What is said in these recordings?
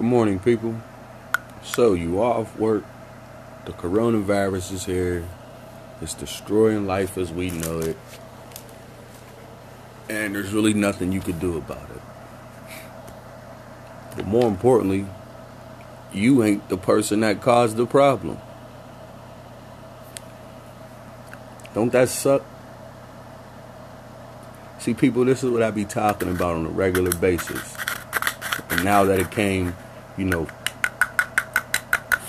Good morning, people. So, you off work. The coronavirus is here. It's destroying life as we know it. And there's really nothing you could do about it. But more importantly, you ain't the person that caused the problem. Don't that suck? See, people, this is what I be talking about on a regular basis. And now that it came, you know,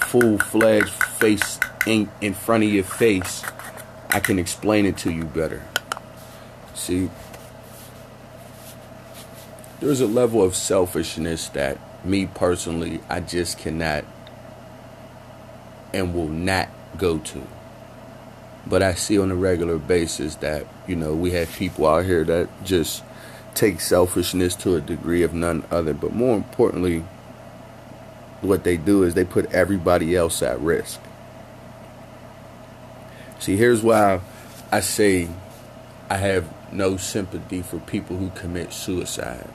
full fledged face in, in front of your face, I can explain it to you better. See, there's a level of selfishness that me personally, I just cannot and will not go to. But I see on a regular basis that, you know, we have people out here that just take selfishness to a degree of none other. But more importantly, what they do is they put everybody else at risk. See, here's why I say I have no sympathy for people who commit suicide.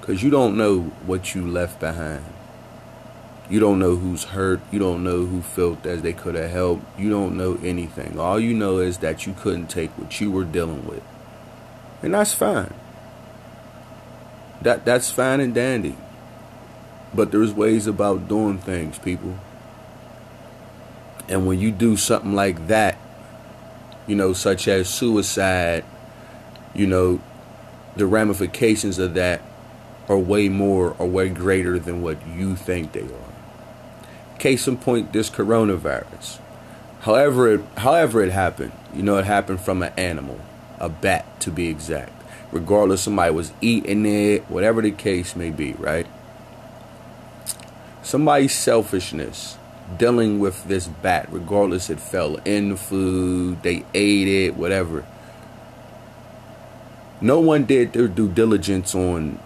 Because you don't know what you left behind. You don't know who's hurt. You don't know who felt as they could have helped. You don't know anything. All you know is that you couldn't take what you were dealing with. And that's fine. That that's fine and dandy. But there's ways about doing things, people. And when you do something like that, you know, such as suicide, you know, the ramifications of that are way more or way greater than what you think they are. Case in point, this coronavirus. However it however it happened, you know, it happened from an animal a bat to be exact. Regardless, somebody was eating it, whatever the case may be, right? Somebody's selfishness dealing with this bat, regardless it fell in the food, they ate it, whatever. No one did their due diligence on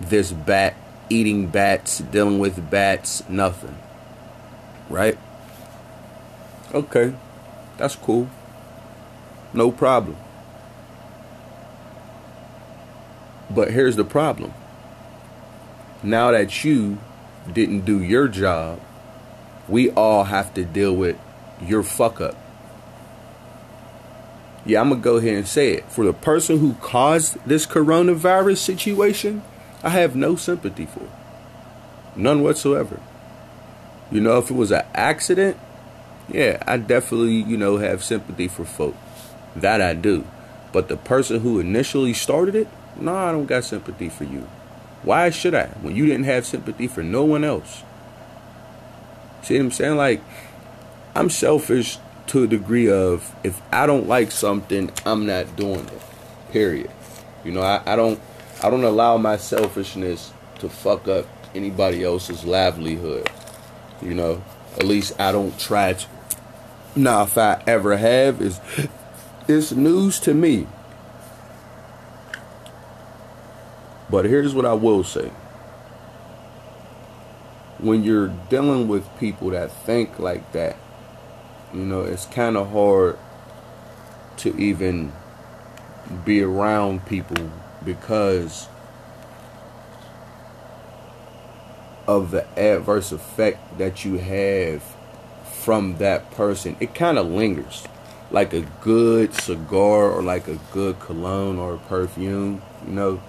this bat, eating bats, dealing with bats, nothing. Right? Okay, that's cool. No problem. But here's the problem. Now that you didn't do your job, we all have to deal with your fuck up. Yeah, I'm going to go ahead and say it. For the person who caused this coronavirus situation, I have no sympathy for. None whatsoever. You know, if it was an accident, yeah, I definitely, you know, have sympathy for folk. That I do. But the person who initially started it, no, I don't got sympathy for you. Why should I? When you didn't have sympathy for no one else. See what I'm saying? Like, I'm selfish to a degree of if I don't like something, I'm not doing it. Period. You know, I, I don't I don't allow my selfishness to fuck up anybody else's livelihood. You know, at least I don't try to. Now, if I ever have, is it's news to me. But here's what I will say. When you're dealing with people that think like that, you know, it's kind of hard to even be around people because of the adverse effect that you have from that person. It kind of lingers like a good cigar or like a good cologne or perfume, you know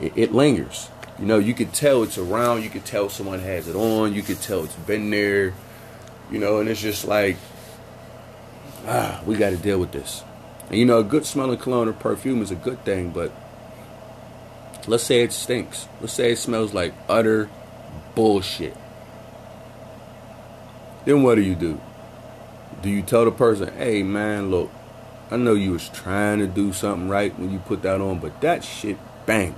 it, it lingers. You know, you could tell it's around. You could tell someone has it on. You could tell it's been there. You know, and it's just like, ah, we got to deal with this. And you know, a good smelling cologne or perfume is a good thing, but let's say it stinks. Let's say it smells like utter bullshit. Then what do you do? Do you tell the person, hey man, look, I know you was trying to do something right when you put that on, but that shit bang.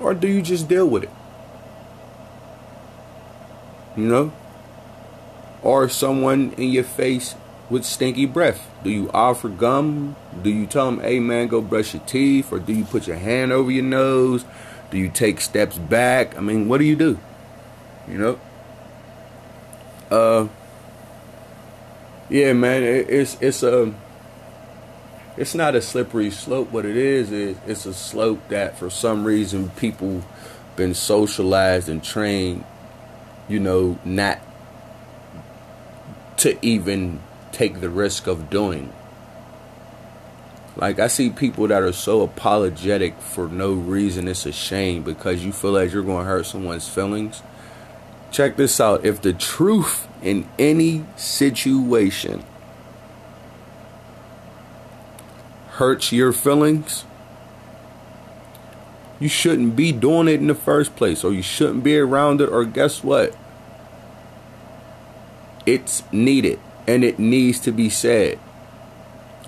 Or do you just deal with it? You know? Or someone in your face with stinky breath. Do you offer gum? Do you tell them, hey man, go brush your teeth? Or do you put your hand over your nose? Do you take steps back? I mean, what do you do? You know? Uh, yeah, man, it, it's it's a it's not a slippery slope. What it is is it's a slope that for some reason people been socialized and trained, you know, not to even take the risk of doing. Like I see people that are so apologetic for no reason. It's a shame because you feel like you're going to hurt someone's feelings. Check this out. If the truth in any situation hurts your feelings, you shouldn't be doing it in the first place, or you shouldn't be around it, or guess what? It's needed and it needs to be said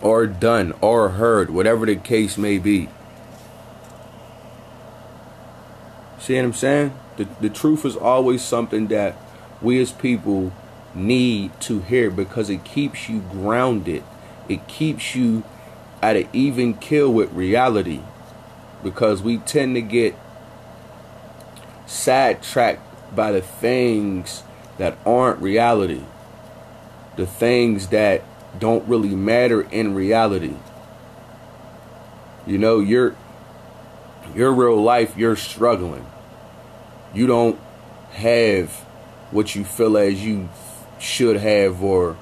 or done or heard, whatever the case may be. See what I'm saying? The, the truth is always something that we as people need to hear because it keeps you grounded. It keeps you at an even kill with reality because we tend to get sidetracked by the things that aren't reality, the things that don't really matter in reality. You know, your your real life, you're struggling. You don't have what you feel as you should have or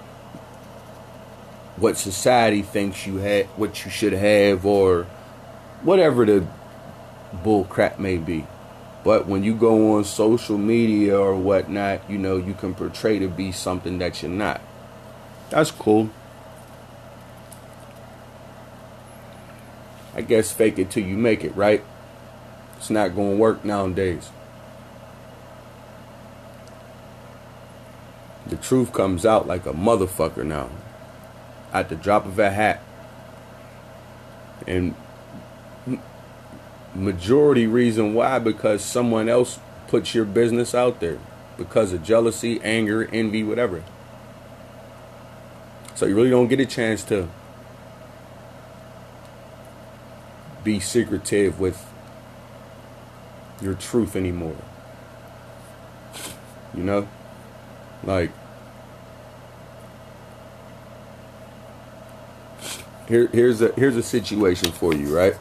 what society thinks you had what you should have or whatever the bull crap may be. But when you go on social media or whatnot, you know, you can portray to be something that you're not. That's cool. I guess fake it till you make it, right? It's not going to work nowadays. The truth comes out like a motherfucker now. At the drop of a hat. And majority reason why because someone else puts your business out there because of jealousy, anger, envy, whatever. So you really don't get a chance to be secretive with your truth anymore. You know? Like here here's a here's a situation for you, right?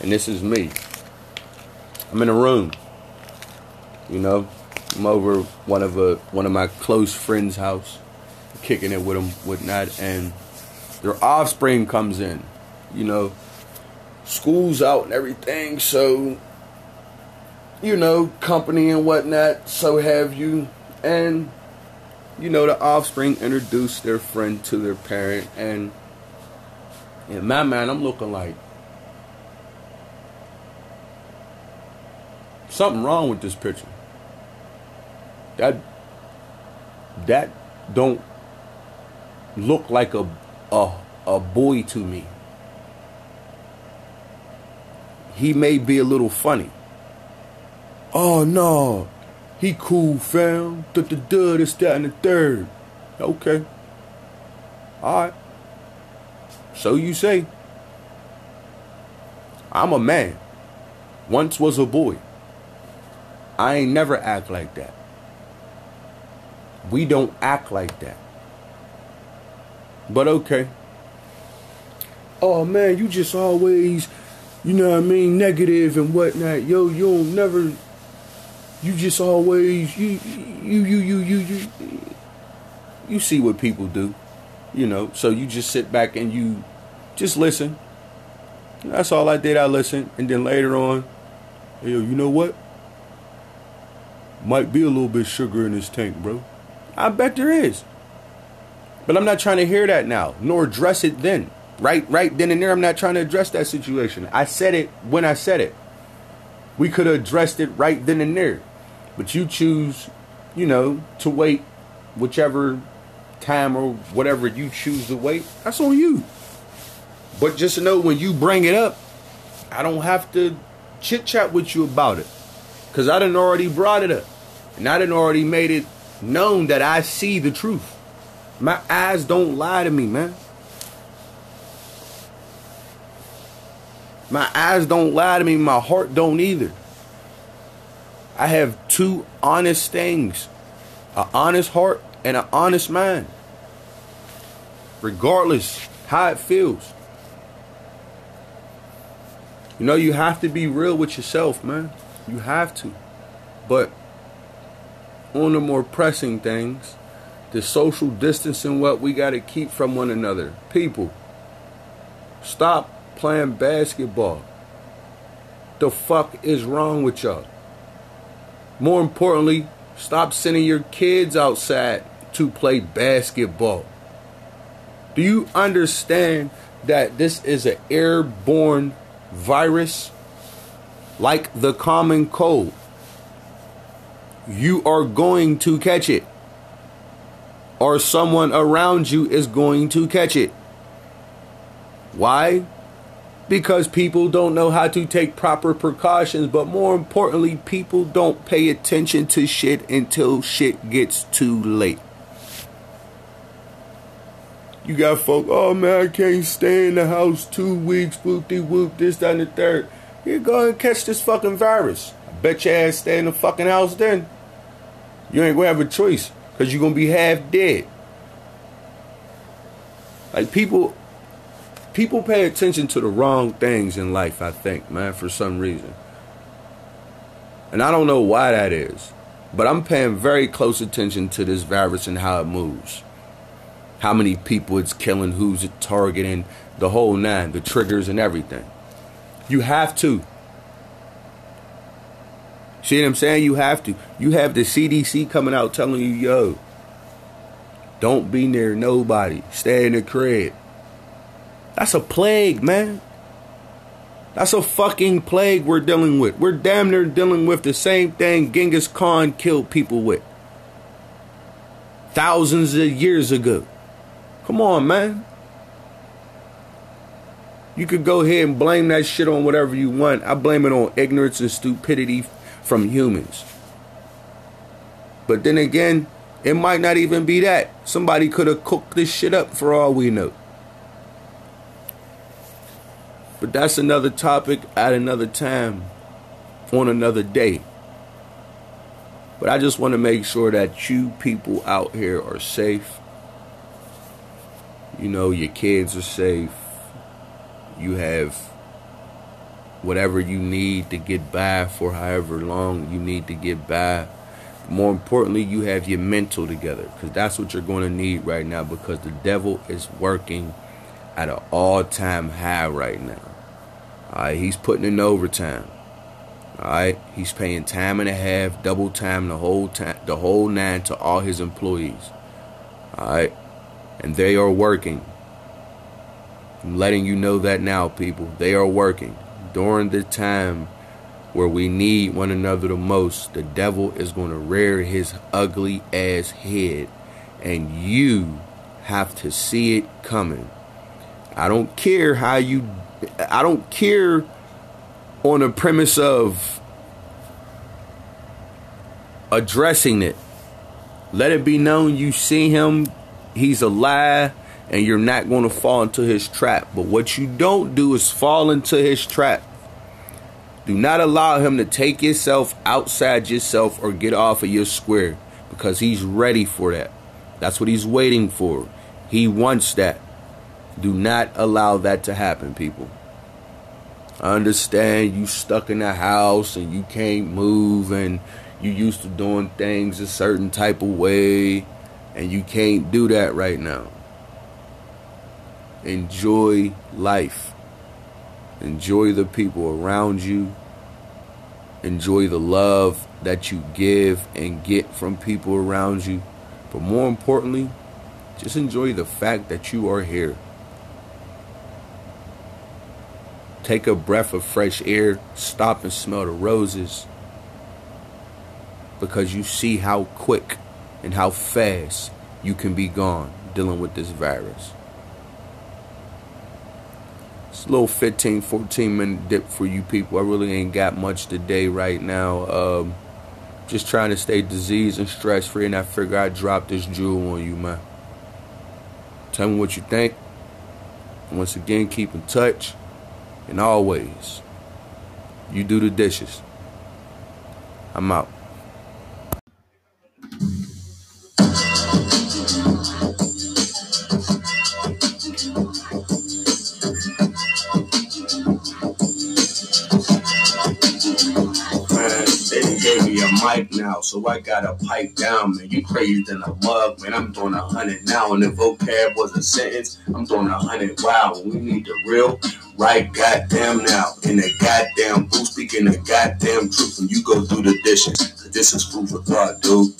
And this is me. I'm in a room. You know, I'm over one of a one of my close friends' house, kicking it with them, whatnot, and their offspring comes in. You know, school's out and everything, so you know, company and whatnot, so have you. And, you know, the offspring introduce their friend to their parent. And in my mind, I'm looking like, something wrong with this picture. That, that don't look like a, a, a boy to me. He may be a little funny Oh no, he cool, fam. Da da da, this, that, and the third. Okay. Alright. So you say. I'm a man. Once was a boy. I ain't never act like that. We don't act like that. But okay. Oh man, you just always, you know what I mean, negative and whatnot. Yo, you'll never you just always you you you you you you you see what people do, you know. So you just sit back and you just listen. That's all I did. I listened, and then later on, yo, you know what? Might be a little bit sugar in this tank, bro. I bet there is. But I'm not trying to hear that now, nor address it then. Right, right then and there, I'm not trying to address that situation. I said it when I said it. We could have addressed it right then and there. But you choose, you know, to wait whichever time or whatever you choose to wait. That's on you. But just know when you bring it up, I don't have to chit chat with you about it. Because I done already brought it up. And I done already made it known that I see the truth. My eyes don't lie to me, man. My eyes don't lie to me. My heart don't either. I have two honest things an honest heart and an honest mind. Regardless how it feels. You know, you have to be real with yourself, man. You have to. But on the more pressing things, the social distancing what we got to keep from one another. People, stop playing basketball. The fuck is wrong with y'all? More importantly, stop sending your kids outside to play basketball. Do you understand that this is an airborne virus like the common cold? You are going to catch it, or someone around you is going to catch it. Why? Because people don't know how to take proper precautions, but more importantly, people don't pay attention to shit until shit gets too late. You got folk, oh man, I can't stay in the house two weeks, whoop de whoop, this, that, and the third. You go and catch this fucking virus. I bet your ass stay in the fucking house then. You ain't gonna have a choice, because you're gonna be half dead. Like people people pay attention to the wrong things in life, I think, man, for some reason. And I don't know why that is. But I'm paying very close attention to this virus and how it moves how many people it's killing, who's it targeting, the whole nine, the triggers and everything. You have to. See what I'm saying? You have to. You have the CDC coming out telling you, yo, don't be near nobody. Stay in the crib. That's a plague, man. That's a fucking plague we're dealing with. We're damn near dealing with the same thing Genghis Khan killed people with. Thousands of years ago. Come on, man. You could go ahead and blame that shit on whatever you want. I blame it on ignorance and stupidity from humans. But then again, it might not even be that. Somebody could have cooked this shit up for all we know. But that's another topic at another time, on another day. But I just want to make sure that you people out here are safe you know, your kids are safe. You have whatever you need to get by for however long you need to get by. More importantly, you have your mental together because that's what you're going to need right now because the devil is working at an all time high right now. All right, he's putting in overtime. All right, he's paying time and a half, double time, the whole time, the whole nine to all his employees. All right, and they are working. I'm letting you know that now, people. They are working. During the time where we need one another the most, the devil is going to rear his ugly ass head, and you have to see it coming. I don't care how you, I don't care on the premise of addressing it. Let it be known you see him he's a liar and you're not going to fall into his trap. But what you don't do is fall into his trap. Do not allow him to take yourself outside yourself or get off of your square because he's ready for that. That's what he's waiting for. He wants that. Do not allow that to happen, people. I understand you stuck in the house and you can't move and you used to doing things a certain type of way and you can't do that right now. Enjoy life. Enjoy the people around you. Enjoy the love that you give and get from people around you. But more importantly, just enjoy the fact that you are here. Take a breath of fresh air, stop and smell the roses because you see how quick and how fast you can be gone dealing with this virus. It's a little 15, 14 minute dip for you people. I really ain't got much today right now. Um, just trying to stay disease and stress free, and I figure I'd drop this jewel on you, man. Tell me what you think. Once again, keep in touch. And always, you do the dishes. I'm out. Mic now, so I gotta pipe down, man. You crazy than a mug, man. I'm doing a hundred now, and if vocab was a sentence, I'm doing a hundred. Wow, we need the real, right? Goddamn now, in the goddamn booth, speaking the goddamn truth when you go through the dishes. This is food for thought, dude.